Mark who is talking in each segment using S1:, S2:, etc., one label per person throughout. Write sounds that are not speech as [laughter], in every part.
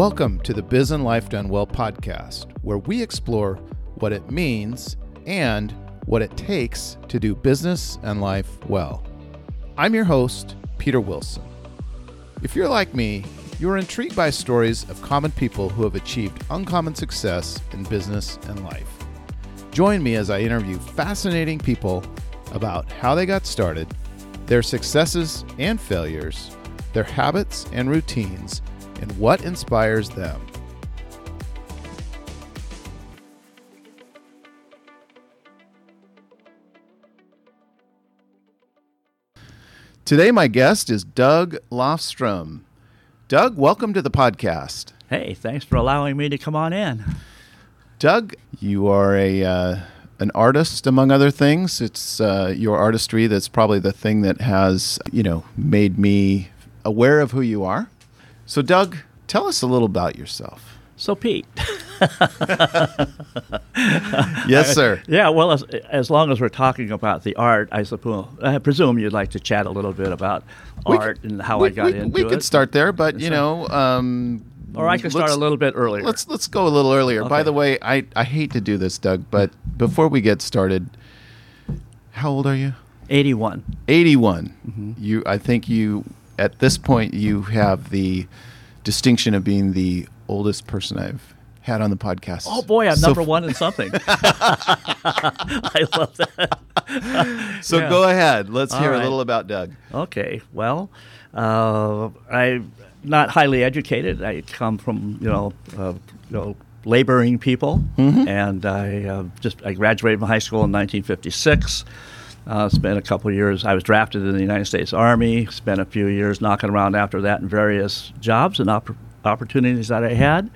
S1: Welcome to the Biz and Life Done Well podcast, where we explore what it means and what it takes to do business and life well. I'm your host, Peter Wilson. If you're like me, you are intrigued by stories of common people who have achieved uncommon success in business and life. Join me as I interview fascinating people about how they got started, their successes and failures, their habits and routines, and what inspires them. Today, my guest is Doug Lofstrom. Doug, welcome to the podcast.
S2: Hey, thanks for allowing me to come on in.
S1: Doug, you are a uh, an artist, among other things. It's uh, your artistry that's probably the thing that has you know made me aware of who you are. So, Doug, tell us a little about yourself.
S2: So, Pete. [laughs]
S1: yes, sir.
S2: Yeah, well, as, as long as we're talking about the art, I suppose I presume you'd like to chat a little bit about
S1: We
S2: art
S1: c-
S2: and how
S1: we,
S2: I got
S1: we,
S2: into it.
S1: we
S2: it.
S1: could start there, but you know, um,
S2: or I could start a little bit earlier.
S1: Let's let's go a little earlier. By the way, I I hate to do this, Doug, but before we get started, how old are you?
S2: 81.
S1: 81.
S2: Mm-hmm.
S1: You I think you at this point you have the distinction of being the oldest person I've had on the podcast.
S2: Oh boy, I'm
S1: So-
S2: number one in something. [laughs] [laughs] I love that. [laughs]
S1: So
S2: Yeah.
S1: go ahead. Let's
S2: All
S1: hear
S2: right.
S1: a little about Doug.
S2: Okay, well, uh, I'm not highly educated. I come from you know, uh, you know, laboring people, and I uh, just I graduated from high school in 1956. Uh, spent a couple of years. I was drafted in the United States Army. Spent a few years knocking around after that in various jobs and oppor- opportunities that I had.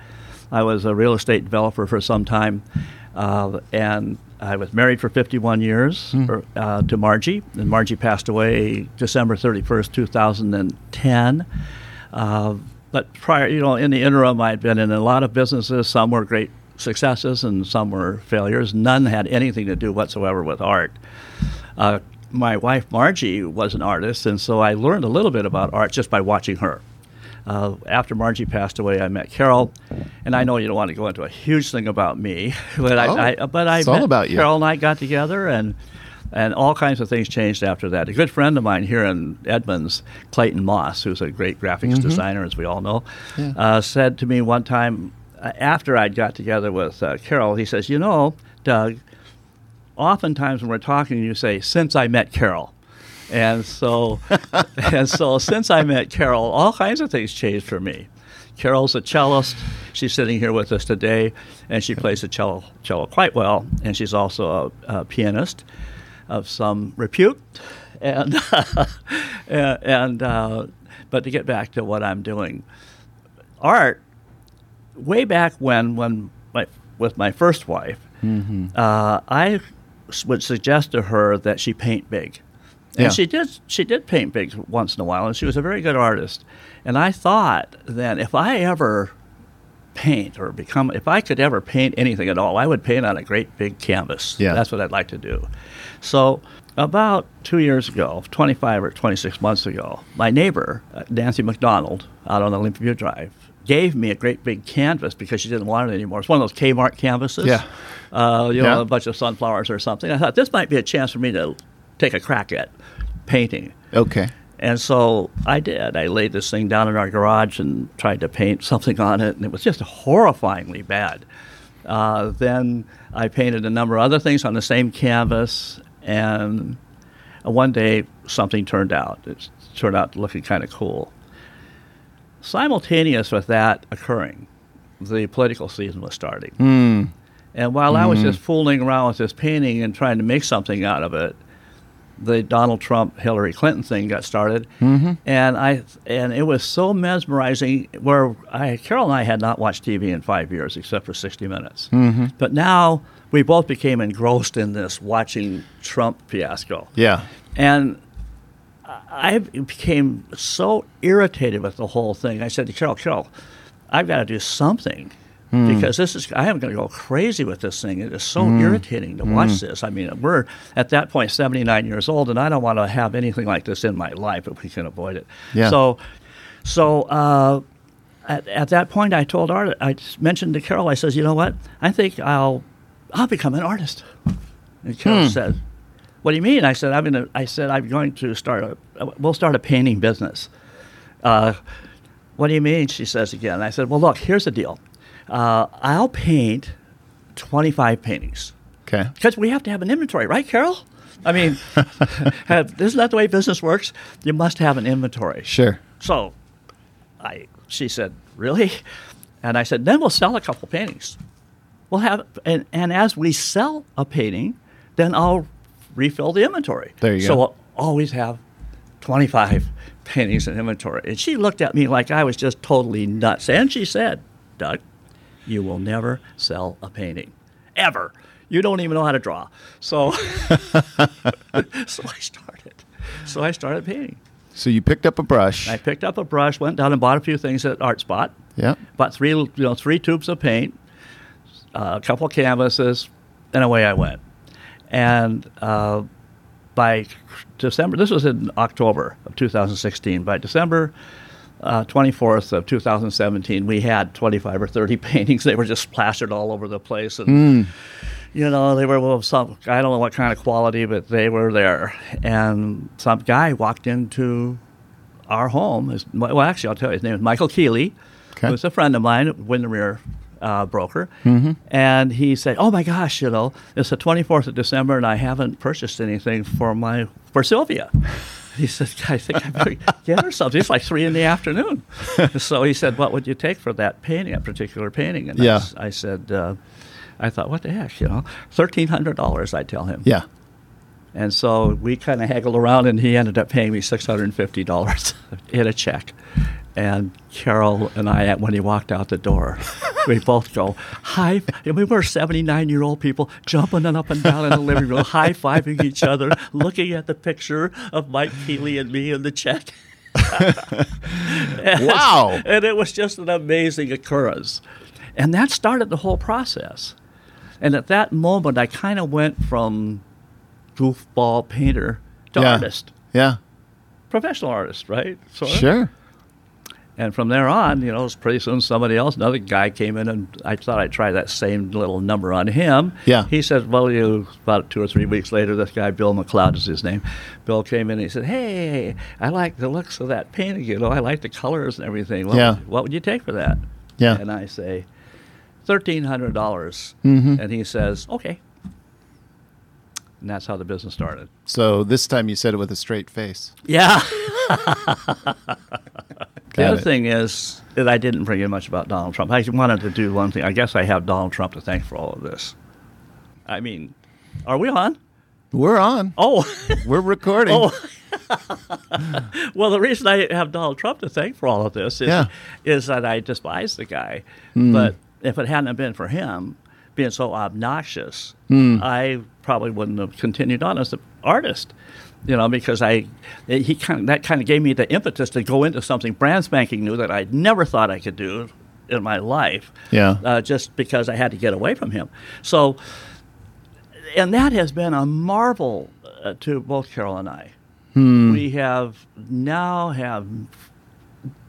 S2: I was a real estate developer for some time, uh, and I was married for 51 years er, uh, to Margie. And Margie passed away December 31st, 2010. Uh, but prior, you know, in the interim, I'd been in a lot of businesses. Some were great successes, and some were failures. None had anything to do whatsoever with art. Uh, my wife Margie was an artist, and so I learned a little bit about art just by watching her. Uh, after Margie passed away, I met Carol, and I know you don't want to go into a huge thing about me, [laughs] but
S1: Oh,
S2: I, I but I
S1: it's all
S2: met
S1: about you.
S2: Carol and I got together, and and all kinds of things changed after that. A good friend of mine here in Edmonds, Clayton Moss, who's a great graphics designer, as we all know,
S1: Yeah.
S2: uh, said to me one time uh, after I'd got together with uh, Carol, he says, "You know, Doug, oftentimes when we're talking, you say, since I met Carol. And so, [laughs] and so since I met Carol, all kinds of things changed for me. Carol's a cellist. She's sitting here with us today, and she plays the cello, cello quite well. And she's also a, a pianist of some repute. And, [laughs] and, and uh, but to get back to what I'm doing, art way back when, when my, with my first wife, uh, I would suggest to her that she paint big, and
S1: Yeah.
S2: she did. She did paint big once in a while, and she was a very good artist. And I thought that if I ever paint or become, if I could ever paint anything at all, I would paint on a great big canvas.
S1: Yeah.
S2: that's what I'd like to do. So. About two years ago, 25 or 26 months ago, my neighbor, uh, Nancy McDonald, out on Olympic View Drive, gave me a great big canvas because she didn't want it anymore. It's one of those Kmart canvases.
S1: Yeah.
S2: Uh, you know,
S1: Yeah.
S2: a bunch of sunflowers or something. I thought this might be a chance for me to take a crack at painting.
S1: Okay.
S2: And so I did. I laid this thing down in our garage and tried to paint something on it, and it was just horrifyingly bad. Uh, then I painted a number of other things on the same canvas, and one day something turned out. It turned out looking kind of cool. Simultaneous with that occurring, the political season was starting.
S1: Hmm.
S2: And while I was hmm. just fooling around with this painting and trying to make something out of it, the Donald Trump Hillary Clinton thing got started, mm-hmm. and I and it was so mesmerizing. Where I Carol and I had not watched TV in five years except for 60 Minutes, mm-hmm. but now we both became engrossed in this watching Trump fiasco,
S1: Yeah.
S2: and I became so irritated with the whole thing. I said to Carol, Carol, I've got to do something because this is I am going to go crazy with this thing. It is so irritating to watch this. I mean, we're at that point 79 years old, and I don't want to have anything like this in my life if we can avoid it.
S1: Yeah.
S2: So, so uh, at, at that point, I told Art, I mentioned to Carol, I says, you know what? I think I'll, I'll become an artist. And Carol
S1: Hmm.
S2: said, what do you mean? I said, I'm gonna, I said, I'm going to start a, we'll start a painting business. Uh, what do you mean? She says again. I said, well, look, here's the deal. Uh, I'll paint 25 paintings
S1: Okay.
S2: because we have to have an inventory, right, Carol? I mean, [laughs] have, isn't that the way business works? You must have an inventory.
S1: Sure.
S2: So, I she said, "Really?" And I said, "Then we'll sell a couple paintings. We'll have and, and as we sell a painting, then I'll refill the inventory.
S1: There you
S2: so
S1: go.
S2: we'll always have twenty five paintings [laughs] in inventory." And she looked at me like I was just totally nuts. And she said, "Doug, you will never sell a painting, ever. You don't even know how to draw." So, [laughs] so I started. So I started painting.
S1: So you picked up a brush.
S2: I picked up a brush, went down and bought a few things at Art Spot.
S1: yeah.
S2: Bought three, you know, three tubes of paint, uh, a couple canvases, and away I went. And uh, by December, this was in October of 2016. By December uh, 24th of 2017, we had 25 or 30 [laughs] paintings. They were just plastered all over the place, and you know, they were well, some I don't know what kind of quality, but they were there. And some guy walked into our home. His, well, actually, I'll tell you, his name is Michael Keeley.
S1: Okay.
S2: Who's a friend of mine, at Windermere uh, broker. And he said, "Oh my gosh, you know, it's the 24th of December, and I haven't purchased anything for my for Sylvia." [laughs] He said, "I think I better get her something." It's like three in the afternoon. [laughs] so he said, "What would you take for that painting, that particular painting?" And I
S1: Yeah.
S2: s- I, said, uh, "I thought, what the heck, you know, thirteen hundred dollars." I tell him.
S1: Yeah.
S2: And so we kind of haggled around, and he ended up paying me six hundred and fifty dollars [laughs] in a check. And Carol and I, when he walked out the door, we both go high. And we were seventy-nine-year-old people jumping up and down in the living room, high-fiving each other, looking at the picture of Mike Keeley and me in the check. And- [laughs]
S1: Wow.
S2: And it was just an amazing occurrence. And that started the whole process. And at that moment, I kind of went from goofball painter to
S1: yeah.
S2: artist,
S1: Yeah.
S2: professional artist, right? Sort of.
S1: Sure.
S2: And from there on, you know, pretty soon somebody else, another guy came in, and I thought I'd try that same little number on him.
S1: Yeah.
S2: He said, "Well, you." About two or three weeks later, this guy, Bill McLeod, is his name. Bill came in and he said, "Hey, I like the looks of that painting. You know, I like the colors and everything. What,
S1: Yeah.
S2: would, what would you take for that?"
S1: Yeah.
S2: And I say, thirteen hundred dollars.
S1: Mhm.
S2: And he says, "Okay." And that's how the business started.
S1: So this time you said it with a straight face.
S2: Yeah. [laughs] The
S1: Got
S2: other
S1: it.
S2: thing is that I didn't bring in much about Donald Trump. I wanted to do one thing. I guess I have Donald Trump to thank for all of this. I mean, are we on?
S1: We're on.
S2: Oh, [laughs]
S1: We're recording.
S2: oh. [laughs] well, the reason I have Donald Trump to thank for all of this is,
S1: Yeah.
S2: is that I despise the guy. Hmm. But if it hadn't been for him being so obnoxious, hmm. I probably wouldn't have continued on as an artist. You know, because I, he kind of, that kind of gave me the impetus to go into something brand spanking new that I'd never thought I could do in my life.
S1: Yeah.
S2: Uh, just because I had to get away from him. So, and that has been a marvel uh, to both Carol and I. Hmm. We have now have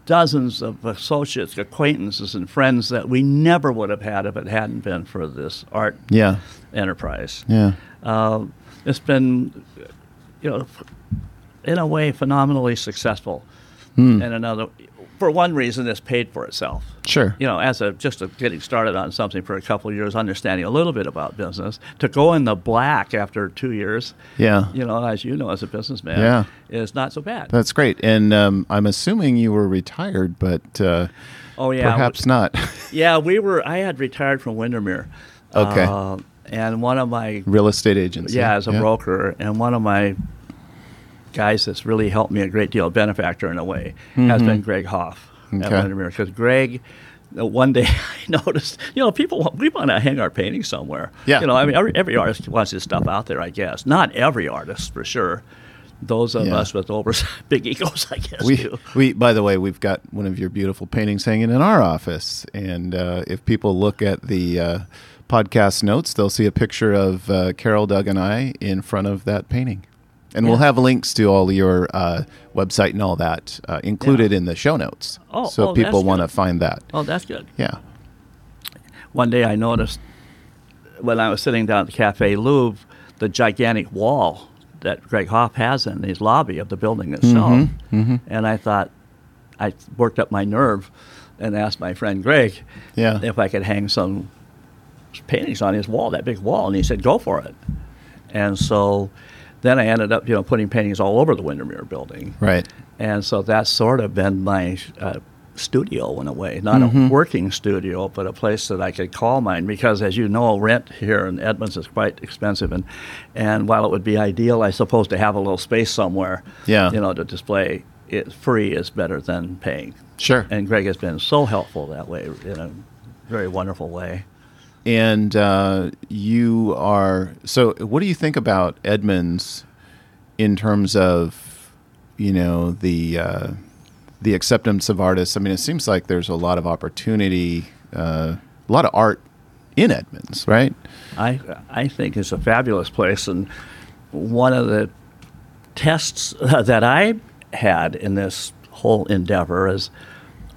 S2: dozens of associates, acquaintances, and friends that we never would have had if it hadn't been for this art
S1: Yeah.
S2: enterprise.
S1: Yeah.
S2: Uh, it's been, you know, in a way, phenomenally successful. And another, for one reason, it's paid for itself
S1: Sure.
S2: you know, as a just a getting started on something for a couple of years, understanding a little bit about business, to go in the black after two years,
S1: Yeah.
S2: you know, as you know, as a businessman,
S1: Yeah.
S2: is not so bad.
S1: That's great. And um, I'm assuming you were retired, but uh,
S2: oh yeah,
S1: perhaps not.
S2: yeah, we were. I had retired from Windermere.
S1: Okay.
S2: uh, and one of my
S1: Real estate agents.
S2: yeah, as a broker, and one of my guys that's really helped me a great deal, a benefactor in a way, has been Greg Hoff at
S1: Mm-hmm. Okay.
S2: Windermere. Because Greg, uh, one day [laughs] I noticed, you know, people want, we want to hang our paintings somewhere.
S1: Yeah.
S2: You know, I mean, every, every artist wants his stuff out there, I guess. Not every artist, for sure. Those of
S1: Yeah.
S2: us with over [laughs] big egos, I guess,
S1: We,
S2: do.
S1: we, by the way, we've got one of your beautiful paintings hanging in our office, and uh, if people look at the uh, podcast notes, they'll see a picture of uh, Carol, Doug, and I in front of that painting. And we'll have links to all your uh, website and all that uh, included in the show notes.
S2: Oh,
S1: so
S2: oh,
S1: people want to find that.
S2: Oh, that's good.
S1: Yeah.
S2: One day I noticed when I was sitting down at the Cafe Louvre the gigantic wall that Greg Hoff has in his lobby of the building itself. And I thought, I worked up my nerve and asked my friend Greg
S1: Yeah.
S2: if I could hang some paintings on his wall, that big wall. And he said, go for it. And so then I ended up, you know, putting paintings all over the Windermere building.
S1: Right.
S2: And so that's sort of been my uh, studio in a way, not a working studio, but a place that I could call mine. Because as you know, rent here in Edmonds is quite expensive, and and while it would be ideal, I suppose, to have a little space somewhere,
S1: Yeah.
S2: you know, to display, it free is better than paying.
S1: Sure.
S2: And Greg has been so helpful that way in a very wonderful way.
S1: And uh, you are so. What do you think about Edmonds in terms of you know the uh, the acceptance of artists? I mean, it seems like there's a lot of opportunity, uh, a lot of art in Edmonds, right?
S2: I I think it's a fabulous place, and one of the tests [laughs] that I had in this whole endeavor is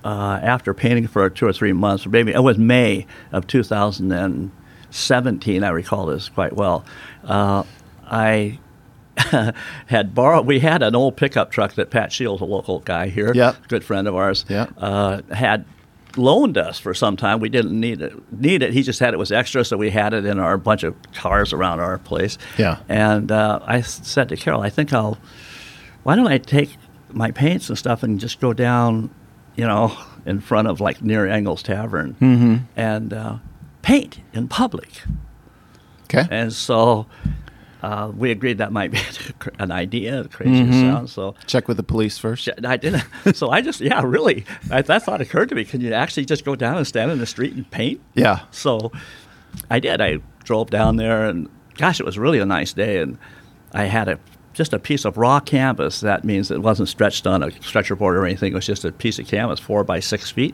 S2: uh, after painting for two or three months, or maybe it was May of 2017. I recall this quite well. Uh, I [laughs] had borrowed. We had an old pickup truck that Pat Shields, a local guy here,
S1: Yep.
S2: good friend of ours,
S1: Yep.
S2: uh, had loaned us for some time. We didn't need it. Need it. He just had it was extra, so we had it in our bunch of cars around our place.
S1: Yeah.
S2: And uh, I said to Carol, I think I'll. Why don't I take my paints and stuff and just go down, you know, in front of like near Engels Tavern
S1: Mm-hmm.
S2: and uh, paint in public.
S1: Okay.
S2: And so uh, we agreed that might be [laughs] an idea, crazy
S1: Mm-hmm.
S2: sounds. So
S1: Check with the police first.
S2: I didn't. [laughs] So I just, yeah, really, I, that thought occurred to me. Can you actually just go down and stand in the street and paint?
S1: Yeah.
S2: So I did. I drove down there, and gosh, it was really a nice day. And I had a just a piece of raw canvas. That means it wasn't stretched on a stretcher board or anything. It was just a piece of canvas, four by six feet.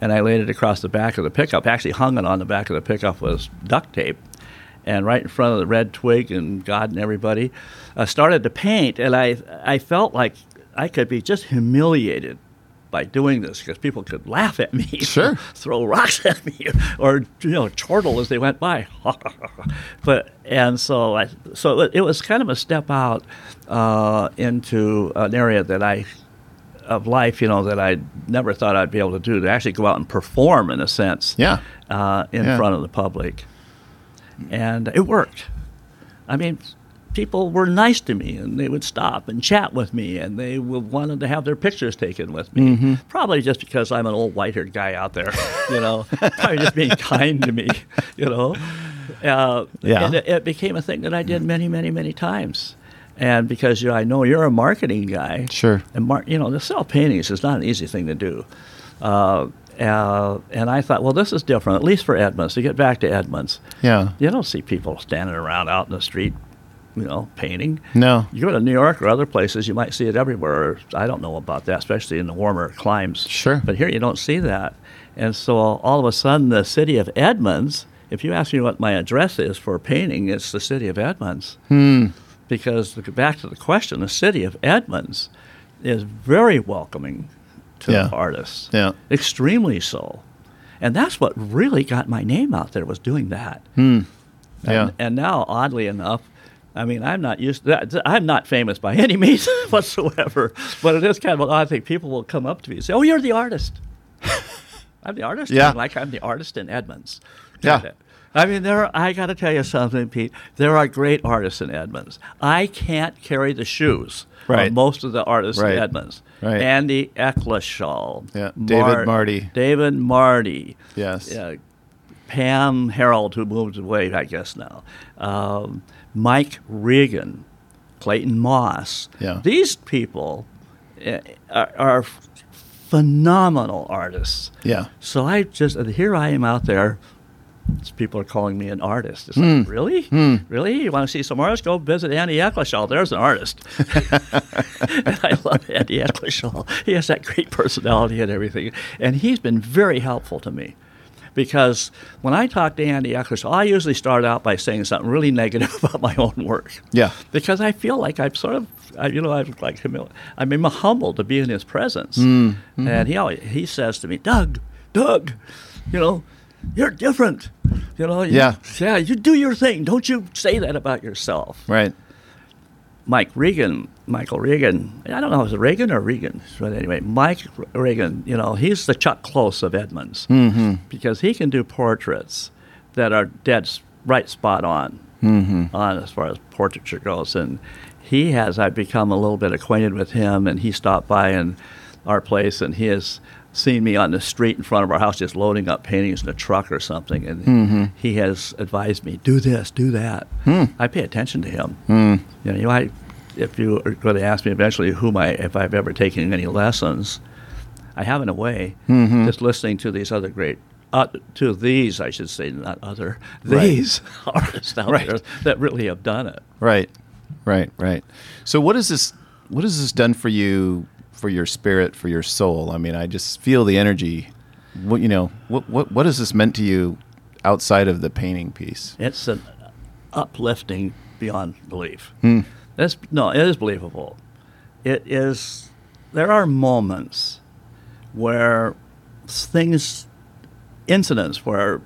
S2: And I laid it across the back of the pickup. Actually, hung it on the back of the pickup was duct tape. And right in front of the red twig and God and everybody, I started to paint. And I, I felt like I could be just humiliated by doing this because people could laugh at me, [laughs]
S1: Sure.
S2: throw rocks at me, or you know, chortle as they went by. [laughs] but and so I, so it, was kind of a step out uh, into an area that I of life, you know, that I never thought I'd be able to do to actually go out and perform in a sense,
S1: Yeah.
S2: uh, in
S1: Yeah.
S2: front of the public, and it worked. I mean, people were nice to me, and they would stop and chat with me, and they wanted to have their pictures taken with me.
S1: Mm-hmm.
S2: Probably just because I'm an old white-haired guy out there, you know, [laughs] probably just being kind to me, [laughs] you know. Uh,
S1: Yeah.
S2: And it, it became a thing that I did many, many, many times. And because you know, I know you're a marketing guy,
S1: Sure.
S2: and mar- you know, to sell paintings is not an easy thing to do. Uh, uh, and I thought, well, this is different, at least for Edmonds. To get back to Edmonds,
S1: Yeah.
S2: you don't see people standing around out in the street, you know, painting.
S1: No.
S2: You go to New York or other places, you might see it everywhere. I don't know about that, especially in the warmer climes.
S1: Sure.
S2: But here you don't see that. And so all of a sudden, the city of Edmonds, if you ask me what my address is for painting, it's the city of Edmonds.
S1: Hmm.
S2: Because the, back to the question, the city of Edmonds is very welcoming to
S1: Yeah.
S2: artists.
S1: Yeah.
S2: Extremely so. And that's what really got my name out there was doing that.
S1: Hmm.
S2: And,
S1: Yeah.
S2: and now, oddly enough, I mean, I'm not used that. I'm not famous by any means [laughs] whatsoever, but it is kind of an odd thing. People will come up to me and say, "Oh, you're the artist." [laughs] I'm the artist.
S1: Yeah.
S2: like I'm the artist in Edmonds.
S1: Yeah.
S2: I mean, there. Are, I got to tell you something, Pete. There are great artists in Edmonds. I can't carry the shoes
S1: Right.
S2: of most of the artists
S1: Right.
S2: in Edmonds.
S1: Right.
S2: Andy Eccleshall.
S1: Yeah. David Marty.
S2: David Marty.
S1: Yes.
S2: Uh, Pam Harold, who moved away, I guess now. Um, Mike Regan, Clayton Moss.
S1: Yeah.
S2: These people uh, are, are phenomenal artists.
S1: Yeah.
S2: So I just here I am out there. People are calling me an artist. It's
S1: Hmm.
S2: like, really, really? You want to see some artists? Go visit Andy Eccleshall. There's an artist. [laughs] and I love Andy Eccleshall. He has that great personality and everything, and he's been very helpful to me because when I talk to Andy Eccleshall, I usually start out by saying something really negative [laughs] about my own work.
S1: Yeah.
S2: Because I feel like I'm sort of, I, you know, I'm like humil- I mean, I'm humbled to be in his presence. Mm-hmm. And he always, he says to me, Doug, Doug, you know, you're different. You know, you,
S1: Yeah.
S2: yeah, you do your thing. Don't you say that about yourself.
S1: Right.
S2: Mike Regan, Michael Regan. I don't know, is it Reagan or Regan? But anyway, Mike Regan, you know, he's the Chuck Close of Edmonds
S1: Mm-hmm.
S2: because he can do portraits that are dead right spot on,
S1: Mm-hmm.
S2: on as far as portraiture goes. And he has, I've become a little bit acquainted with him, and he stopped by in our place, and he has seen me on the street in front of our house just loading up paintings in a truck or something, and
S1: Mm-hmm.
S2: he has advised me, do this, do that.
S1: Hmm.
S2: I pay attention to him.
S1: Mm.
S2: You know, I, if you are going to ask me eventually who my, if I've ever taken any lessons, I have in a way,
S1: Mhm.
S2: just listening to these other great, uh, to these, I should say, not other,
S1: Right.
S2: these [laughs] artists out
S1: Right.
S2: there that really have done it.
S1: Right. Right. Right. So what is this? What has this done for you? For your spirit, for your soul. I mean, I just feel the energy. What you know? What what what has this meant to you outside of the painting piece?
S2: It's an uplifting beyond belief.
S1: Hmm.
S2: That's, no, it is believable. It is, there are moments where things, incidents where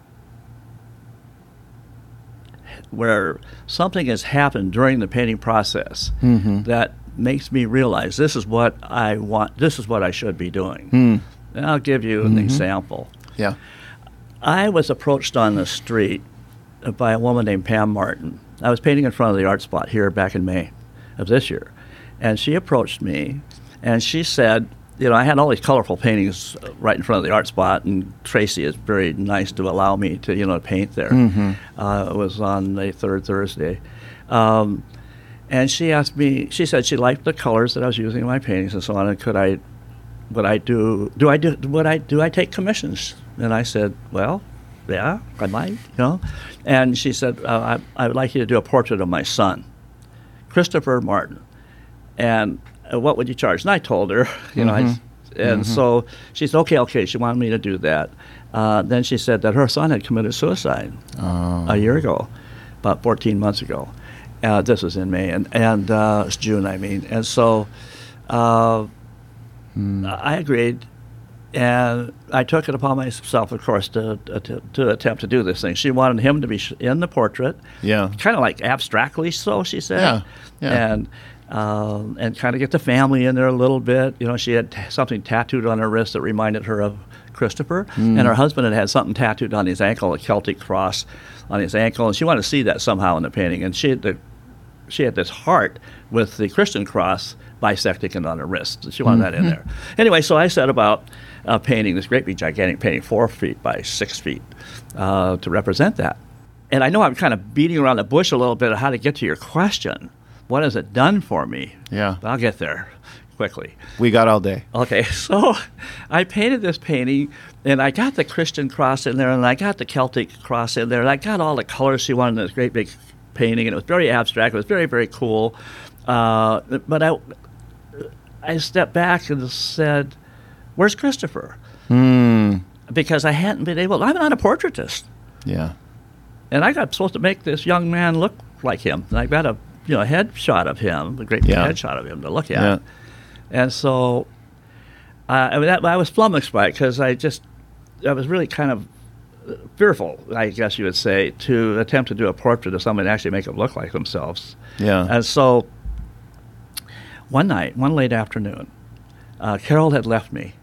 S2: where something has happened during the painting process
S1: Mhm.
S2: that makes me realize this is what I want, this is what I should be doing.
S1: Hmm.
S2: And I'll give you an
S1: Mhm.
S2: example.
S1: Yeah.
S2: I was approached on the street by a woman named Pam Martin. I was painting in front of the art spot here back in May of this year. And she approached me and she said, you know, I had all these colorful paintings right in front of the art spot, and Tracy is very nice to allow me to, you know, paint there.
S1: Mhm.
S2: Uh, it was on the third Thursday. Um, and she asked me, she said she liked the colors that I was using in my paintings and so on, and could I would I do do I do would I do I take commissions? And I said, well, yeah, I might, you know. And she said, uh, I, I would like you to do a portrait of my son, Christopher Martin. And uh, what would you charge? And I told her, [laughs] you know, I,
S1: Mhm.
S2: and so she said, okay, okay. She wanted me to do that. Uh, then she said that her son had committed suicide
S1: Oh.
S2: a year ago, about 14 months ago. Uh, this was in May, and, and uh, it's June, I mean. And so uh,
S1: Hmm.
S2: I agreed, and I took it upon myself, of course, to, to, to attempt to do this thing. She wanted him to be sh- in the portrait,
S1: Yeah.
S2: kind of like abstractly so, she said.
S1: Yeah, yeah.
S2: And, um, and kind of get the family in there a little bit. You know, she had t- something tattooed on her wrist that reminded her of Christopher,
S1: Mm.
S2: and her husband had had something tattooed on his ankle, a Celtic cross on his ankle, and she wanted to see that somehow in the painting. And she the, she had this heart with the Christian cross bisecting it on her wrist. She wanted that in there. Anyway, so I set about uh, painting this great big gigantic painting, four feet by six feet, uh, to represent that. And I know I'm kind of beating around the bush a little bit of how to get to your question. What has it done for me?
S1: Yeah.
S2: I'll get there quickly.
S1: We got all day.
S2: Okay, [laughs] so I painted this painting, and I got the Christian cross in there, and I got the Celtic cross in there, and I got all the colors she wanted in this great big painting, and it was very abstract. It was very, very cool. Uh, but I, I stepped back and said, "Where's Christopher?"
S1: Hmm.
S2: Because I hadn't been able. I'm not a portraitist,
S1: Yeah.
S2: and I got supposed to make this young man look like him. And I got a you know head shot of him, a great
S1: Yeah.
S2: head shot of him to look at.
S1: Yeah.
S2: And so uh, I, mean, that, I was flummoxed by it because I just, I was really kind of fearful, I guess you would say, to attempt to do a portrait of somebody and actually make them look like themselves.
S1: Yeah.
S2: And so one night, one late afternoon, uh, Carol had left me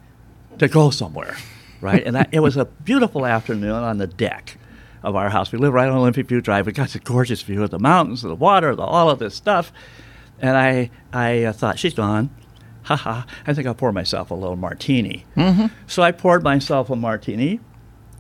S2: to go somewhere, right? and I, it was a beautiful afternoon on the deck of our house. We live right on Olympic View Drive. We got this gorgeous view of the mountains, of the water, the, all of this stuff. And I, I uh, thought, she's gone. Ha ha. I think I'll pour myself a little martini.
S1: Mm-hmm.
S2: So I poured myself a martini,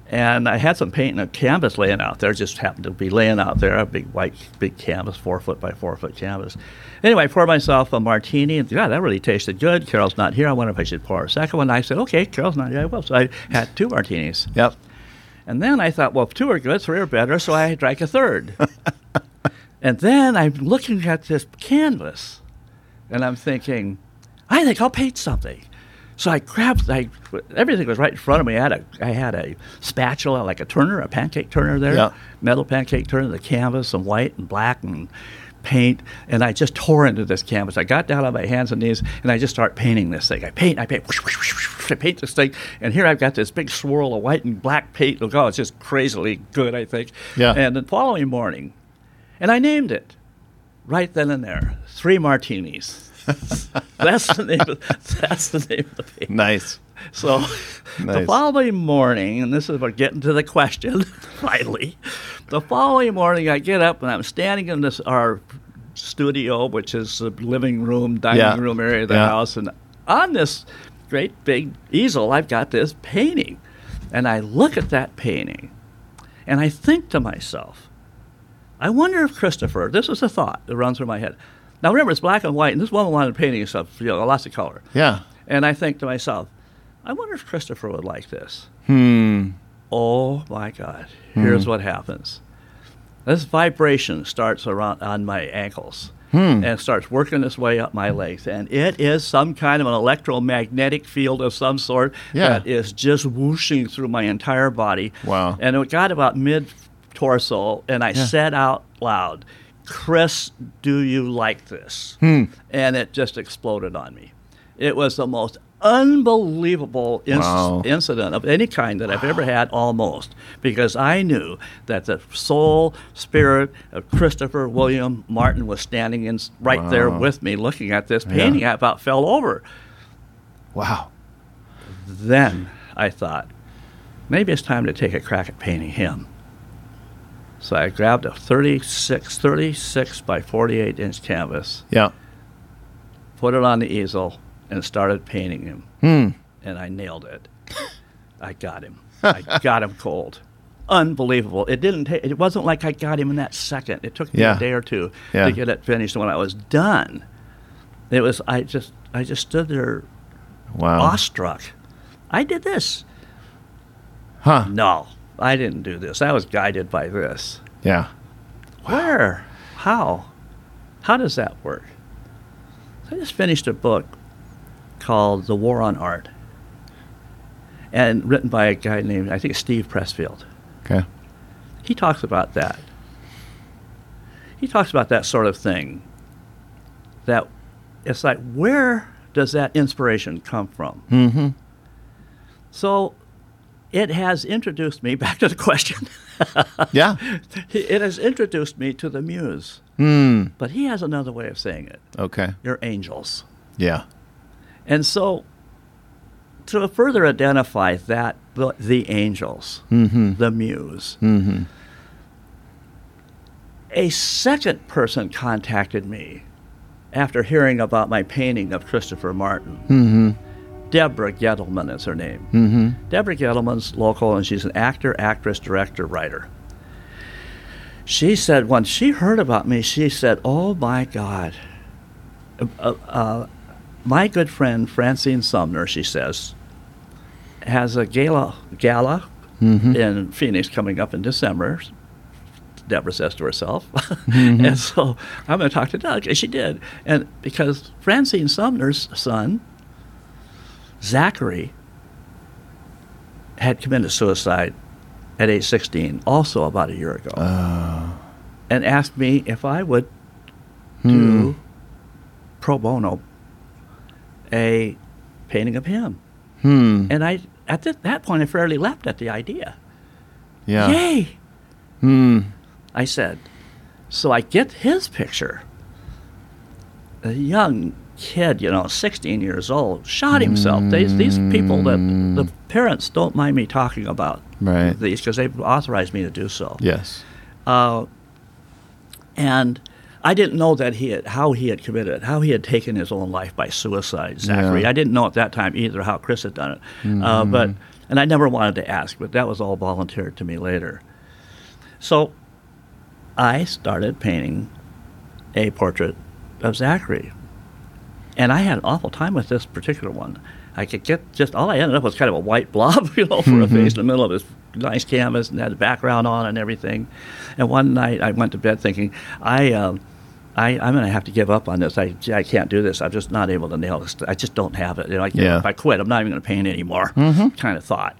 S2: and I had some paint and a canvas laying out there. Just happened to be laying out there, a big white, big canvas, four foot by four foot canvas. Anyway, I poured myself a martini, and yeah, that really tasted good. Carol's not here. I wonder if I should pour a second one. I said, okay, Carol's not here. I will. So I had two martinis.
S1: Yep.
S2: And then I thought, well, if two are good, three are better, so I drank a third. [laughs] and then I'm looking at this canvas, and I'm thinking, I think I'll paint something. So I grabbed, I, everything was right in front of me. I had a, I had a spatula, like a turner, a pancake turner there,
S1: Yeah.
S2: metal pancake turner, the canvas, some white and black and paint, and I just tore into this canvas. I got down on my hands and knees, and I just start painting this thing. I paint, I paint, I paint this thing, and here I've got this big swirl of white and black paint. Look, oh, it's just crazily good, I think.
S1: Yeah.
S2: And the following morning, and I named it right then and there, Three Martinis. [laughs] that's the name. Of, that's the name of the paper.
S1: Nice.
S2: So the following morning, and this is about getting to the question [laughs] finally. The following morning, I get up and I'm standing in this our studio, which is the living room, dining
S1: Yeah.
S2: room area of the
S1: Yeah.
S2: house, and on this great big easel, I've got this painting, and I look at that painting, and I think to myself, I wonder if Christopher. This is a thought that runs through my head. Now remember, it's black and white, and this woman wanted painting stuff, you know, lots of color.
S1: Yeah.
S2: And I think to myself, I wonder if Christopher would like this.
S1: Hmm.
S2: Oh my God! Here's what happens. This vibration starts around on my ankles
S1: Hmm.
S2: and starts working its way up my legs, and it is some kind of an electromagnetic field of some sort
S1: Yeah.
S2: that is just whooshing through my entire body.
S1: Wow.
S2: And it got about mid torso, and I
S1: Yeah.
S2: said out loud, "Chris, do you like this?"
S1: Hmm.
S2: and it just exploded on me. It was the most unbelievable inc-
S1: Wow.
S2: incident of any kind that I've ever had, almost, because I knew that the soul spirit of Christopher William Martin was standing in, right there with me, looking at this painting. I about fell over.
S1: Wow.
S2: Then I thought, maybe it's time to take a crack at painting him. So I grabbed a 36, 36 by 48 inch canvas,
S1: Yeah.
S2: put it on the easel, and started painting him.
S1: Hmm.
S2: And I nailed it. I got him. I [laughs] got him cold. Unbelievable. It didn't take, it wasn't like I got him in that second. It took me
S1: Yeah.
S2: a day or two
S1: Yeah.
S2: to get it finished. And when I was done, it was I just I just stood there
S1: Wow.
S2: awestruck. I did this.
S1: Huh.
S2: No, I didn't do this. I was guided by this.
S1: Yeah.
S2: Where? How? How does that work? I just finished a book called The War of Art, and written by a guy named I think Steve Pressfield.
S1: Okay.
S2: He talks about that. He talks about that sort of thing. That it's like, where does that inspiration come from?
S1: Mm-hmm.
S2: So, it has introduced me [laughs] back to the question.
S1: Yeah. [laughs]
S2: it has introduced me to the muse.
S1: Hmm.
S2: But he has another way of saying it.
S1: Okay.
S2: You're angels.
S1: Yeah.
S2: And so, to further identify that, the, the angels,
S1: Mm-hmm.
S2: the muse,
S1: Mm-hmm.
S2: a second person contacted me after hearing about my painting of Christopher Martin.
S1: Mm-hmm.
S2: Deborah Gettleman is her name.
S1: Mm-hmm.
S2: Deborah Gettleman's local, and she's an actor, actress, director, writer. She said, when she heard about me, she said, Oh my God. Uh, uh, my good friend Francine Sumner, she says, has a gala, gala
S1: Mm-hmm.
S2: in Phoenix coming up in December. Deborah says to herself. [laughs] and so I'm going to talk to Doug. And she did. And because Francine Sumner's son, Zachary, had committed suicide at age 16, also about a year ago,
S1: Uh,
S2: and asked me if I would
S1: Hmm.
S2: do pro bono a painting of him.
S1: hmm.
S2: And I, at th- that point, I fairly leapt at the idea.
S1: Yeah.
S2: Yay!
S1: Hmm.
S2: I said. So I get his picture. A young kid, you know, 16 years old, shot himself. These, these people that the parents don't mind me talking about
S1: Right.
S2: these because they've authorized me to do so.
S1: Yes.
S2: Uh, and I didn't know that he had, how he had committed it, how he had taken his own life by suicide, Zachary.
S1: Yeah.
S2: I didn't know at that time either how Chris had done it. Uh, but and I never wanted to ask, but that was all volunteered to me later. So I started painting a portrait of Zachary. And I had an awful time with this particular one. I could get just all I ended up was kind of a white [laughs] blob, you know, for a face in the middle of this nice canvas and had the background on and everything. And one night I went to bed thinking, I, um, I, I'm going to have to give up on this. I, I can't do this. I'm just not able to nail this. I just don't have it. You know, I,
S1: Yeah.
S2: If I quit, I'm not even going to paint anymore. Kind of thought.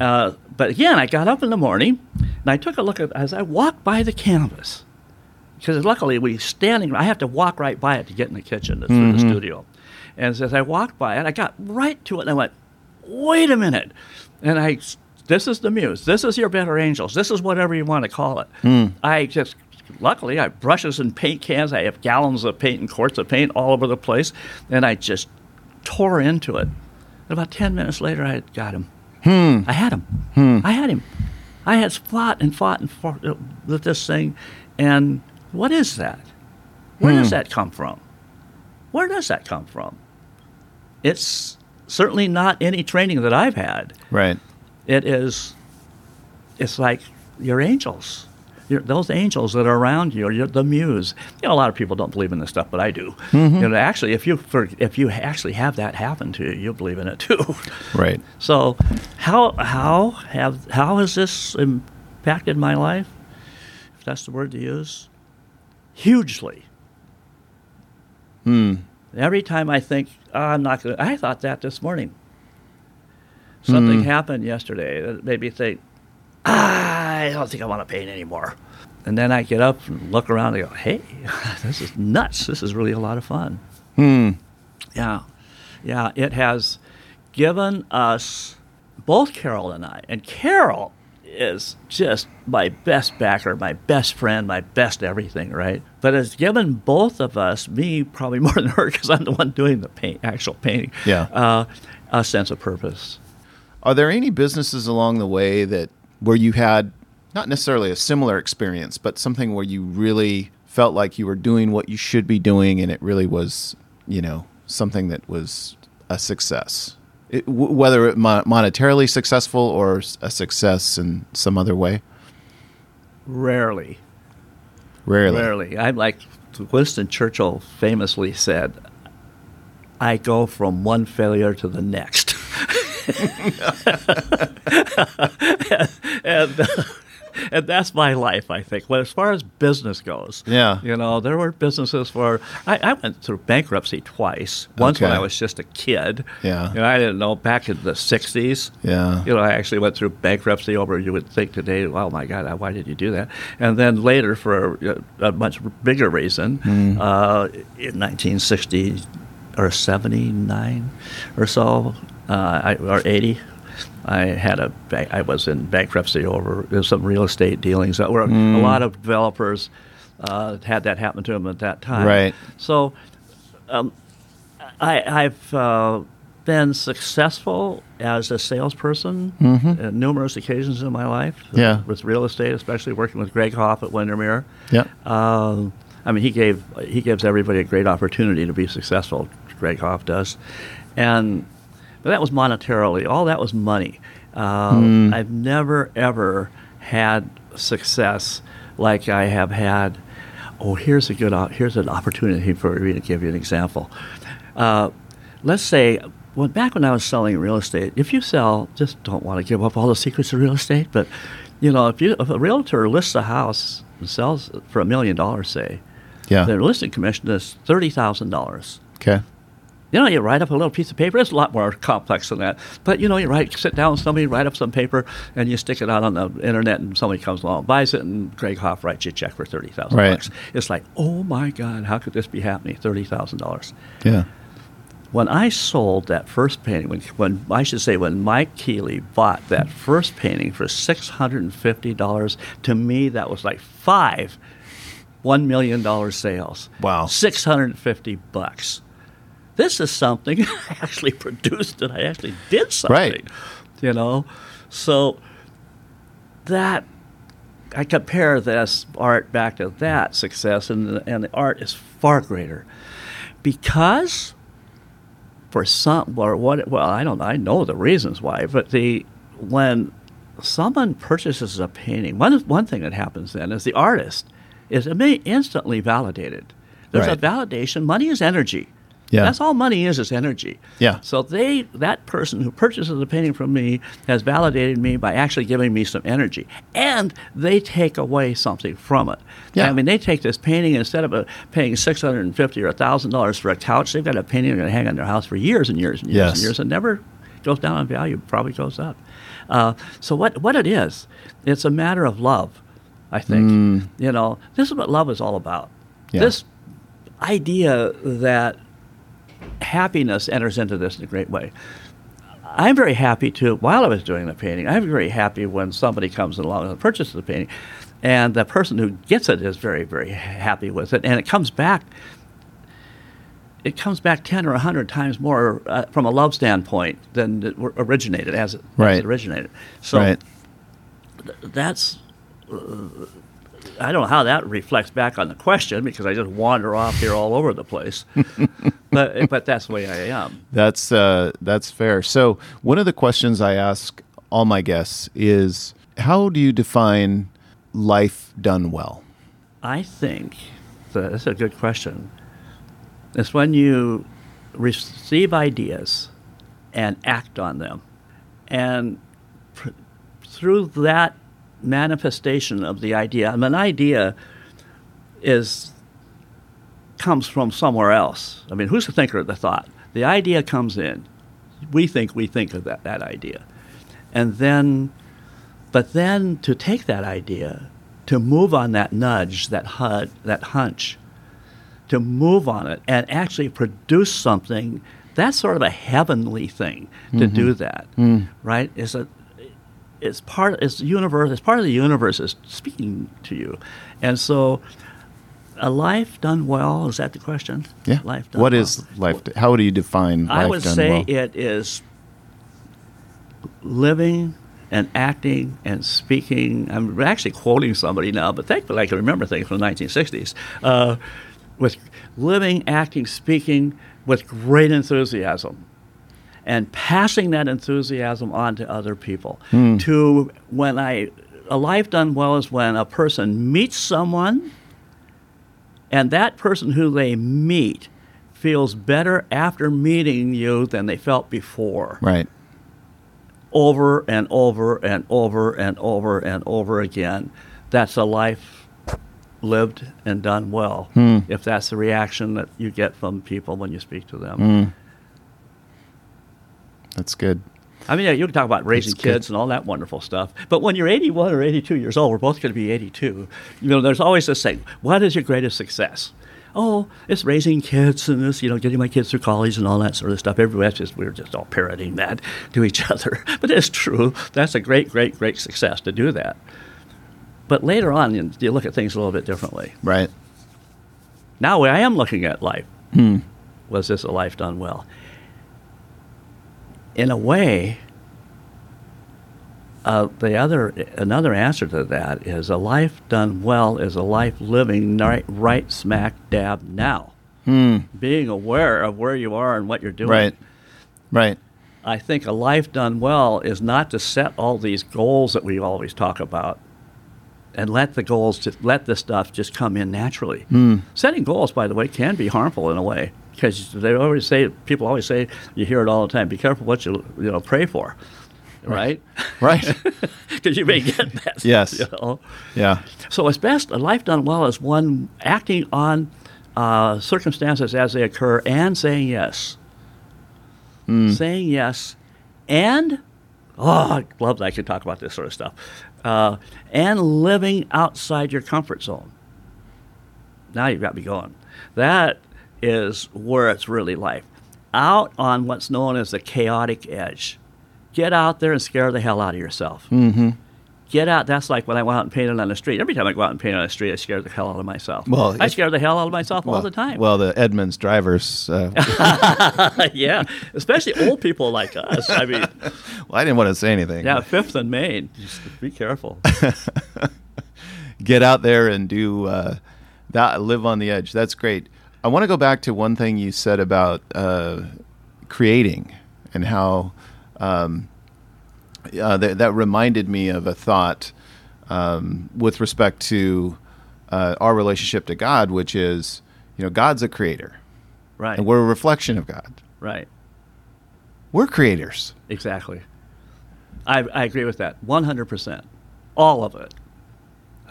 S2: Uh, but again, I got up in the morning and I took a look at as I walked by the canvas because luckily we standing. I have to walk right by it to get in the kitchen to through the mm-hmm. studio. And as I walked by it, I got right to it and I went, "Wait a minute!" And I, this is the muse. This is your better angels. This is whatever you want to call it. Mm. I just, luckily, I have brushes and paint cans. I have gallons of paint and quarts of paint all over the place, and I just tore into it. And about ten minutes later, I got him. Hmm. I had him. Hmm. I had him. I had fought and fought and fought with this thing, and what is that? Where does hmm. that come from? Where does that come from? It's certainly not any training that I've had.
S1: Right.
S2: It is, it's like your angels. Your, those angels that are around you, you're the muse. You know, a lot of people don't believe in this stuff, but I do. Mm-hmm. You know, actually, if you for, if you actually have that happen to you, you'll believe in it too.
S1: Right.
S2: So, how how have how has this impacted my life? If that's the word to use, hugely.
S1: Hmm.
S2: Every time I think oh, I'm not going, to I thought that this morning. Something happened yesterday that made me think, ah, I don't think I want to paint anymore. And then I get up and look around and go, hey, [laughs] this is nuts. This is really a lot of fun.
S1: Hmm.
S2: Yeah, yeah, it has given us both Carol and I, and Carol is just my best backer, my best friend, my best everything, right? But it's given both of us, me probably [laughs] more than her, because I'm the one doing the paint, actual painting.
S1: Yeah.
S2: uh, a sense of purpose.
S1: Are there any businesses along the way that where you had not necessarily a similar experience, but something where you really felt like you were doing what you should be doing, and it really was, you know, something that was a success, it, w- whether it mon- monetarily successful or a success in some other way?
S2: Rarely,
S1: Rarely.
S2: rarely. I'm like Winston Churchill famously said, "I go from one failure to the next." [laughs] [laughs] and uh, [laughs] and that's my life, I think. Well, as far as business goes,
S1: Yeah.
S2: you know, there were businesses where I, I went through bankruptcy twice. Once when I was just a kid.
S1: Yeah.
S2: You know, I didn't know back in the '60s.
S1: Yeah.
S2: You know, I actually went through bankruptcy over. You would think today, oh my God, why did you do that? And then later, for a, a much bigger reason, uh, in 1960 or 79 or so, uh, I, or 80. I had a I was in bankruptcy over some real estate dealings that were a lot of developers uh, had that happen to them at that time.
S1: Right.
S2: So um, I, I've uh, been successful as a salesperson at numerous occasions in my life.
S1: Mm-hmm. Yeah.
S2: With real estate, especially working with Greg Hoff at Windermere.
S1: Yeah.
S2: Um, I mean, he gave he gives everybody a great opportunity to be successful. Greg Hoff does, and but that was monetarily. All that was money. Um, I've never ever had success like I have had. Oh, here's a good here's an opportunity for me to give you an example. Uh, let's say. When, back when I was selling real estate, if you sell, just don't want to give up all the secrets of real estate, but you know, if you if a realtor lists a house and sells for a million dollars, say,
S1: Yeah.
S2: their listing commission is thirty thousand dollars.
S1: Okay.
S2: You know, you write up a little piece of paper. It's a lot more complex than that. But you know, you write, sit down with somebody, write up some paper, and you stick it out on the internet, and somebody comes along, buys it, and Greg Hoff writes you a check for thirty thousand
S1: Right.
S2: bucks. It's like, oh my God, how could this be happening? Thirty thousand dollars.
S1: Yeah.
S2: When I sold that first painting, when, when I should say when Mike Keeley bought that first painting for six hundred and fifty dollars, to me that was like five one million dollar sales.
S1: Wow.
S2: six hundred and fifty bucks. This is something [laughs] I actually produced and I actually did something.
S1: Right.
S2: You know, so that I compare this art back to that success, and the, and the art is far greater because for some or what well I don't know I know the reasons why but the when someone purchases a painting one one thing that happens then is the artist is instantly validated there's
S1: Right.
S2: a validation money is energy
S1: Yeah.
S2: That's all money is is energy.
S1: Yeah.
S2: So they that person who purchases the painting from me has validated me by actually giving me some energy, and they take away something from it.
S1: Yeah.
S2: I mean, they take this painting instead of uh, paying six hundred and fifty or thousand dollars for a couch, they've got a painting they're going to hang on their house for years and years and years
S1: Yes.
S2: and years, and never goes down in value. Probably goes up. Uh, so what what it is, it's a matter of love. I think you know this is what love is all about.
S1: Yeah.
S2: This idea that happiness enters into this in a great way. I'm very happy too. While I was doing the painting, I'm very happy when somebody comes along and purchases the painting, and the person who gets it is very, very happy with it, and it comes back. It comes back ten or hundred times more uh, from a love standpoint than it originated as it, as it originated. So
S1: right.
S2: that's uh, I don't know how that reflects back on the question because I just wander off here all over the place. [laughs] but but that's the way I am.
S1: That's uh, that's fair. So one of the questions I ask all my guests is, how do you define life done well?
S2: I think that- that's a good question. It's when you receive ideas and act on them, and pr- through that manifestation of the idea, I mean, an idea is comes from somewhere else. I mean, who's the thinker of the thought? The idea comes in. We think we think of that, that idea. And then, but then to take that idea, to move on that nudge, that HUD, that hunch, to move on it and actually produce something, that's sort of a heavenly thing to mm-hmm. do that, mm. right? It's a, it's part, it's universe, it's part of the universe is speaking to you. And so, a life done well, is that the question?
S1: Yeah.
S2: Life done
S1: What
S2: well.
S1: is life? How do you define life
S2: I would say
S1: well?
S2: it is living and acting and speaking. I'm actually quoting somebody now, but thankfully I can remember things from the 1960s. Uh, with living, acting, speaking with great enthusiasm. And passing that enthusiasm on to other people. Hmm. To when I, a life done well is when a person meets someone and that person who they meet feels better after meeting you than they felt before.
S1: right.
S2: Over and over and over and over and over again. That's a life lived and done well. Hmm. If that's the reaction that you get from people when you speak to them. Hmm.
S1: That's good.
S2: I mean, yeah, you can talk about raising kids and all that wonderful stuff. But when you're 81 or 82 years old, we're both going to be 82. You know, there's always this thing: "What is your greatest success?" Oh, it's raising kids and this, you know, getting my kids through college and all that sort of stuff. Everywhere, just we're just all parroting that [laughs] to each other. [laughs] But it's true. That's a great, great, great success to do that. But later on, you, you look at things a little bit differently.
S1: Right.
S2: Now I am looking at life. Hmm. Was this a life done well? In a way, uh, the other another answer to that is a life done well is a life living right, right smack dab now, being aware of where you are and what you're doing.
S1: Right. Right.
S2: I think a life done well is not to set all these goals that we always talk about and let the goals just let the stuff just come in naturally. Setting goals, by the way, can be harmful in a way because they always say people always say you hear it all the time. Be careful what you you know pray for, right?
S1: Right. [laughs]
S2: Because [laughs] you may get [laughs] that.
S1: Yes.
S2: You know?
S1: yeah.
S2: So it's best a life done well is one acting on uh, circumstances as they occur and saying yes. Saying yes, and oh, I love that I could talk about this sort of stuff, uh, and living outside your comfort zone. Now you've got me going. That is where it's really life. Out on what's known as the chaotic edge. Get out there and scare the hell out of yourself
S1: Mm-hmm.
S2: get out. That's like when I went out and painted on the street. Every time I go out and paint on the street, I scare the hell out of myself.
S1: Well,
S2: I scare the hell out of myself all the time.
S1: Well, the Edmonds drivers. Uh, [laughs] [laughs]
S2: yeah, especially old people like us. I mean, [laughs]
S1: well, I didn't want to say anything.
S2: yeah, Fifth and Main. Just be careful.
S1: get out there and do uh, that. Live on the edge. That's great. I want to go back to one thing you said about uh, creating and how um, uh, that, that reminded me of a thought um, with respect to uh, our relationship to God, which is, you know, God's a creator,
S2: Right.
S1: And we're a reflection of God.
S2: Right.
S1: We're creators.
S2: Exactly. I, I agree with that 100%. All of it.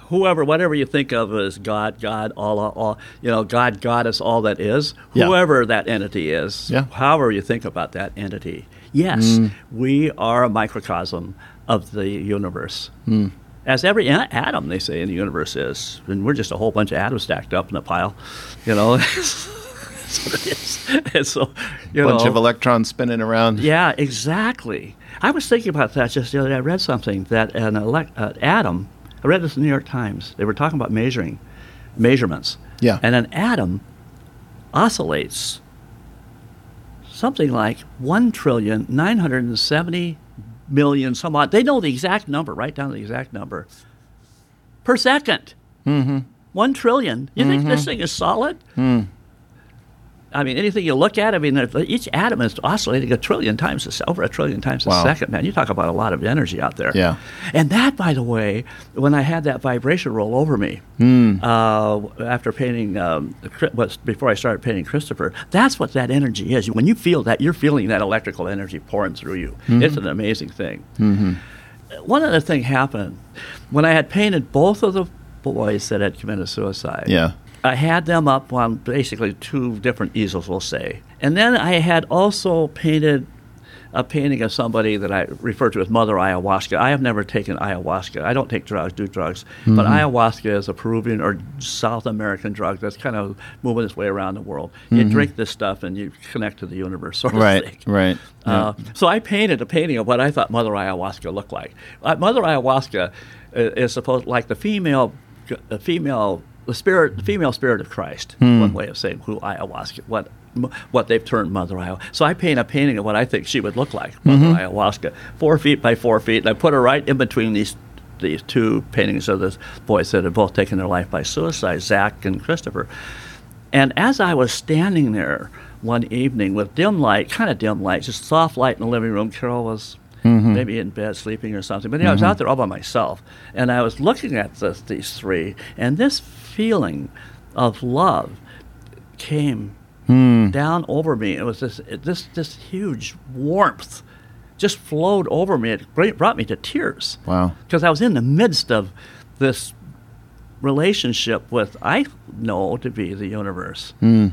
S2: Whoever, whatever you think of as God, God, all, all, you know, God, Goddess, all that is,
S1: Yeah.
S2: whoever that entity is,
S1: Yeah.
S2: however you think about that entity, yes, we are a microcosm of the universe. As every atom, they say, in the universe is. And we're just a whole bunch of atoms stacked up in a pile, you know. [laughs] Is. And so, you
S1: bunch
S2: know,
S1: of electrons spinning around.
S2: yeah, exactly. I was thinking about that just the other day. I read something that an elect, uh, atom. I read this in the New York Times. They were talking about measuring measurements.
S1: Yeah.
S2: And an atom oscillates something like one trillion nine hundred and seventy million some odd. They know the exact number, right down to the exact number per 2nd Mm-hmm. One trillion. You think this thing is solid? I mean, anything you look at, I mean, each atom is oscillating a trillion times, a, over a trillion times a second, man. You talk about a lot of energy out there.
S1: Yeah.
S2: And that, by the way, when I had that vibration roll over me
S1: Hmm.
S2: uh, after painting, um, before I started painting Christopher, that's what that energy is. When you feel that, you're feeling that electrical energy pouring through you.
S1: Mm-hmm.
S2: It's an amazing thing. One other thing happened when I had painted both of the boys that had committed suicide.
S1: Yeah.
S2: I had them up on basically two different easels, we'll say. And then I had also painted a painting of somebody that I refer to as Mother Ayahuasca. I have never taken ayahuasca. I don't take drugs, do drugs. But ayahuasca is a Peruvian or South American drug that's kind of moving its way around the world. You drink this stuff and you connect to the universe, sort of
S1: Right.
S2: thing.
S1: Right.
S2: Uh, so I painted a painting of what I thought Mother Ayahuasca looked like. Uh, Mother Ayahuasca uh, is supposed like the female, the female, the spirit, the female spirit of Christ. One hmm. way of saying who ayahuasca, what what they've turned Mother Ayahuasca. So I paint a painting of what I think she would look like, Mother mm-hmm. Ayahuasca, four feet by four feet, and I put her right in between these. These two paintings of the boys that had both taken their life by suicide, Zach and Christopher. And as I was standing there one evening with dim light, kind of dim light, just soft light in the living room, Carol was mm-hmm. maybe in bed sleeping or something. But you know, I was out mm-hmm. there all by myself, and I was looking at this, these three, and this feeling of love came hmm. down over me. It was this this this huge warmth just flowed over me. It brought me to tears
S1: Wow.
S2: because I was in the midst of this relationship with I know to be the universe. Hmm.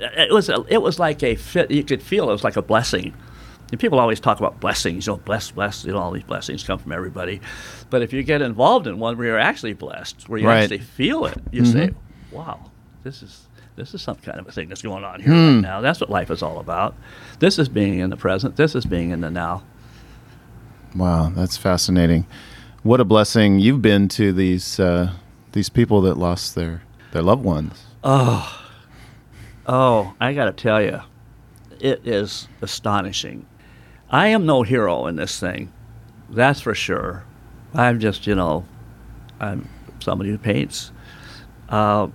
S2: It was a, it was like a fit. You could feel it was like a blessing. And people always talk about blessings. You know, bless, bless. You know, all these blessings come from everybody. But if you get involved in one where you're actually blessed, where you
S1: Right.
S2: actually feel it, you say, "Wow, this is." This is some kind of a thing that's going on here right now. That's what life is all about. This is being in the present. This is being in the now.
S1: Wow, that's fascinating. What a blessing you've been to these uh, these people that lost their their loved ones.
S2: Oh, Oh, I got to tell you, it is astonishing. I am no hero in this thing, that's for sure. I'm just, you know, I'm somebody who paints. Uh,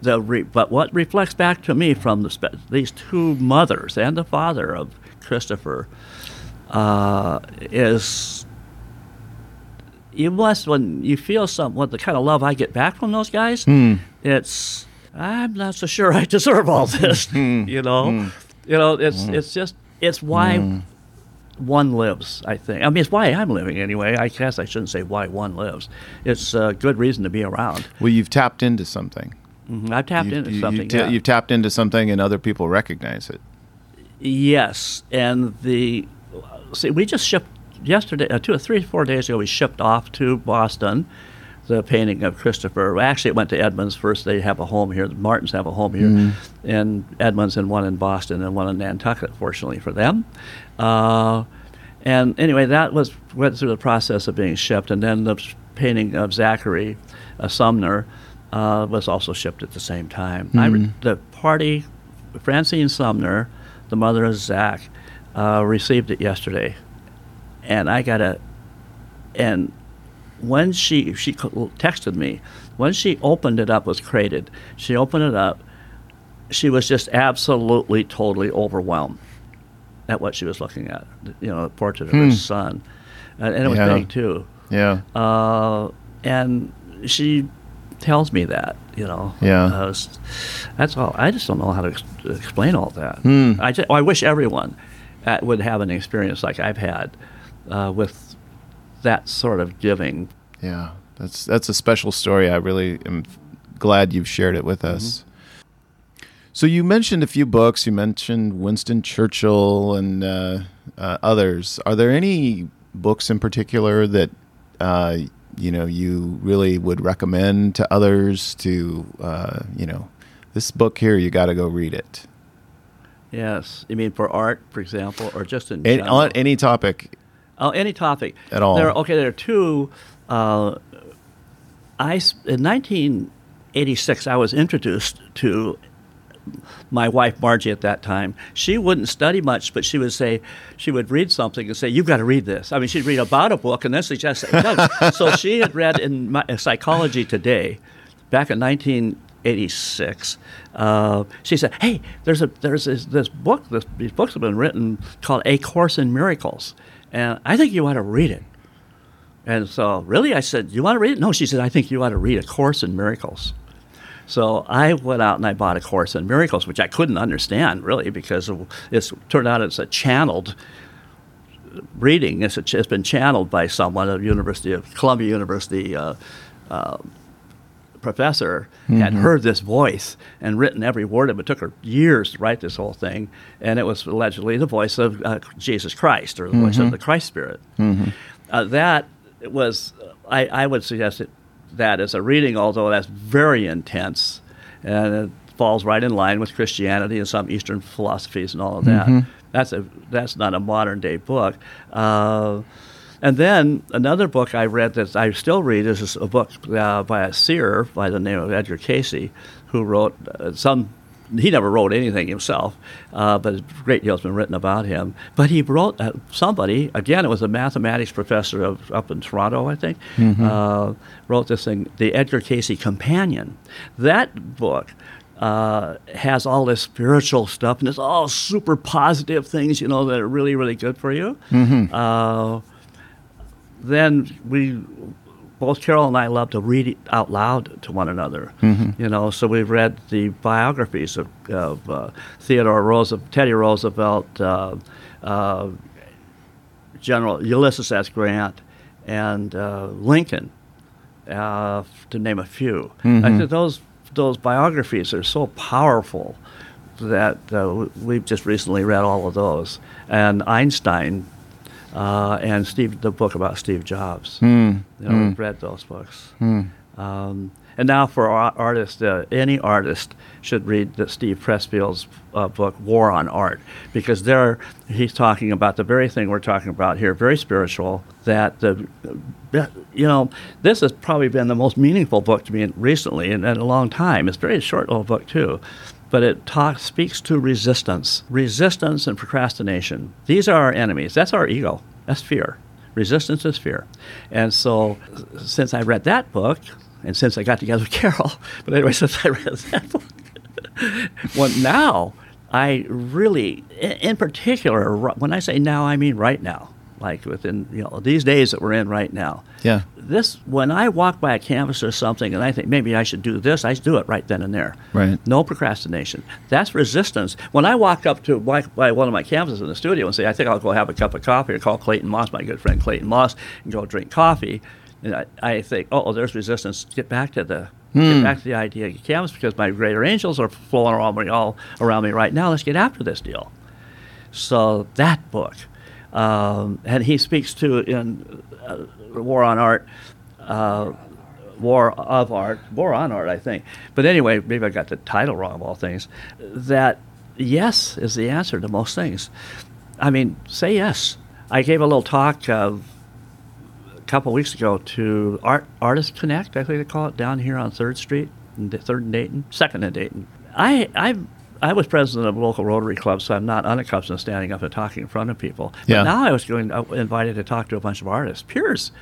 S2: the re- but what reflects back to me from the spe- these two mothers and the father of Christopher uh, is you must when you feel some what the kind of love I get back from those guys. It's I'm not so sure I [laughs] deserve all this. you know, you know it's it's just it's why one lives. I think. I mean, it's why I'm living anyway. I guess I shouldn't say why one lives. It's a good reason to be around.
S1: Well, you've tapped into something.
S2: Mhm. I've tapped
S1: You-
S2: into
S1: you-
S2: something.
S1: You've, ta-
S2: yeah.
S1: you've tapped into something, and other people recognize it.
S2: Yes, and the see, we just shipped yesterday, uh, two or three, four days ago. We shipped off to Boston the painting of Christopher. Actually, it went to Edmonds first. They have a home here. The Martins have a home here, and Edmonds and one in Boston and one in Nantucket. Fortunately for them. Uh, and anyway, that was went through the process of being shipped, and then the painting of Zachary uh, Sumner uh, was also shipped at the same time. I re- the party, Francine Sumner, the mother of Zach, uh, received it yesterday, and I got a, and when she she texted me, when she opened it up was crated. She opened it up, she was just absolutely totally overwhelmed at what she was looking at. You know, the portrait of her son, and, and it was
S1: Yeah.
S2: big too.
S1: Yeah.
S2: Uh, and she tells me that. You know.
S1: Yeah.
S2: Uh, that's all. I just don't know how to ex- explain all that.
S1: Hmm.
S2: I ju- I wish everyone uh, would have an experience like I've had uh, with that sort of giving.
S1: Yeah, that's that's a special story. I really am glad you've shared it with
S2: Mm-hmm.
S1: us. So you mentioned a few books. You mentioned Winston Churchill and uh, uh, others. Are there any books in particular that uh, you know you really would recommend to others to uh, you know this book here you got to go read it
S2: Yes. You mean for art, for example, or just in
S1: Any, on any topic
S2: Oh, any topic
S1: At all.
S2: There, okay, there are two. Uh, I in 1986, I was introduced to my wife Margie at that time. She wouldn't study much, but she would say she would read something and say, "You've got to read this." I mean, she'd read about a book and then suggest it. so [laughs] she had read in my, uh, Psychology Today back in 1986. Uh, she said, "Hey, there's a there's this, this book. This, these books have been written called A Course in Miracles, and I think you ought to read it." And so, really, I said, "You want to read it?" No, she said, "I think you ought to read A Course in Miracles." So I went out and I bought a course in miracles, which I couldn't understand really because it's turned out it's a channeled reading. It's, a, it's been channeled by someone at University of Columbia University uh, uh, professor had heard this voice and written every word of it. It took her years to write this whole thing, and it was allegedly the voice of uh, Jesus Christ or the voice of the Christ Spirit. Uh, that was, I, I would suggest it, that as a reading, although that's very intense, and it falls right in line with Christianity and some Eastern philosophies and all of that. That's a that's not a modern day book. Uh, and then another book I read that I still read is a book uh, by a seer by the name of Edgar Cayce, who wrote uh, some. He never wrote anything himself, uh, but a great deal has been written about him. But he wrote uh, somebody again. It was a mathematics professor of, up in Toronto, I think. Uh, wrote this thing, the Edgar Cayce Companion. That book uh, has all this spiritual stuff, and it's all super positive things, you know, that are really, really good for you. Uh, then we, both Carol and I, love to read it out loud to one another. You know, so we've read the biographies of, of uh, Theodore Roosevelt, Teddy Roosevelt, uh, uh, General Ulysses S. Grant, and uh, Lincoln, uh, to name a few. I think those those biographies are so powerful that uh, we've just recently read all of those, and Einstein, uh, and Steve, the book about Steve Jobs. You know, we've read those books. Um, and now for artists, uh, any artist should read the Steve Pressfield's uh, book, War on Art, because there he's talking about the very thing we're talking about here, very spiritual, that the, uh, you know, this has probably been the most meaningful book to me recently in, in a long time. It's a very short little book, too. But it talks, speaks to resistance, resistance and procrastination. These are our enemies. That's our ego. That's fear. Resistance is fear. And so, since I read that book, and since I got together with [laughs] Carol, but anyway, since I read [laughs] that book, well, now I really, in particular, when I say now, I mean right now, like within you know these days that we're in right now.
S1: Yeah.
S2: This when I walk by a canvas or something, and I think maybe I should do this, I do it right then and there.
S1: Right.
S2: No procrastination. That's resistance. When I walk up to my, by one of my canvases in the studio and say, I think I'll go have a cup of coffee, or call Clayton Moss, my good friend Clayton Moss, and go drink coffee, and I, I think, oh, there's resistance. Get back to the hmm. get back to the idea of canvas because my greater angels are flowing around me all around me right now. Let's get after this deal. So that book, um, and he speaks to in uh, War on Art, uh, War of Art, War on Art, I think. But anyway, maybe I got the title wrong of all things. That yes is the answer to most things. I mean, say yes. I gave a little talk uh, a couple weeks ago to Art Artist Connect, I think they call it, down here on Third Street, in Third and Dayton, Second and Dayton. I I I was president of a local Rotary Club, so I'm not unaccustomed to standing up and talking in front of people. But
S1: Yeah.
S2: now I was going uh, invited to talk to a bunch of artists, peers.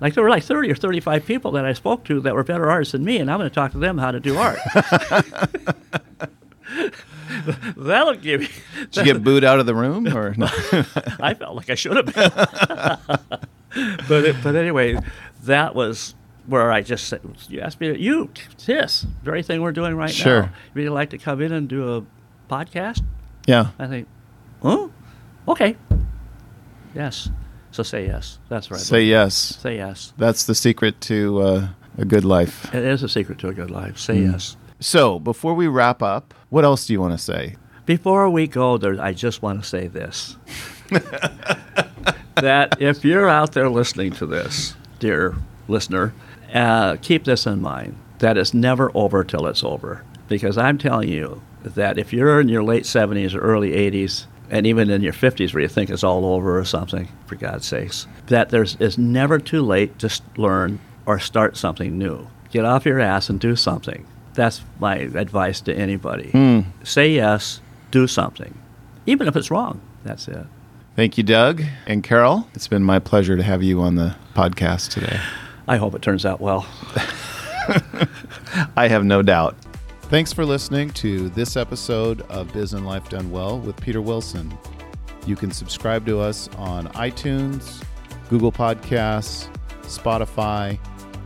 S2: Like there were like 30 or 35 people that I spoke to that were better artists than me, and I'm going to talk to them how to do art. [laughs] That'll give you.
S1: Did you get booed out of the room or no? [laughs]
S2: I felt like I should have been. [laughs] but it, but anyway, that was where I just said, you asked me, you, this very thing we're doing right
S1: Sure.
S2: now. Would you like to come in and do a podcast?
S1: Yeah.
S2: I think, oh, okay. Yes. So say yes. That's right.
S1: Say yes.
S2: Say yes.
S1: That's the secret to uh, a good life.
S2: It is a secret to a good life. Say
S1: Mm.
S2: yes.
S1: So, before we wrap up, what else do you want to say?
S2: Before we go there, I just want to say this. [laughs] that if you're out there listening to this, dear listener, uh, keep this in mind that it's never over till it's over. Because I'm telling you that if you're in your late 70s or early 80s, and even in your 50s where you think it's all over or something, for God's sakes, that there's it's never too late to learn or start something new. Get off your ass and do something. That's my advice to anybody. Say yes, do something, even if it's wrong. That's it.
S1: Thank you, Doug and Carol. It's been my pleasure to have you on the podcast today.
S2: I hope it turns out well. [laughs]
S1: I have no doubt. Thanks for listening to this episode of Biz and Life Done Well with Peter Wilson. You can subscribe to us on iTunes, Google Podcasts, Spotify,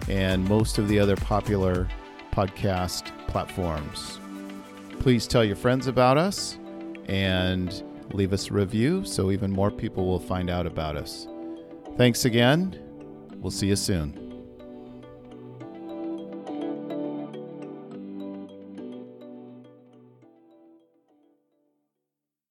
S1: and most of the other popular podcast platforms. Please tell your friends about us and leave us a review so even more people will find out about us. Thanks again. We'll see you soon.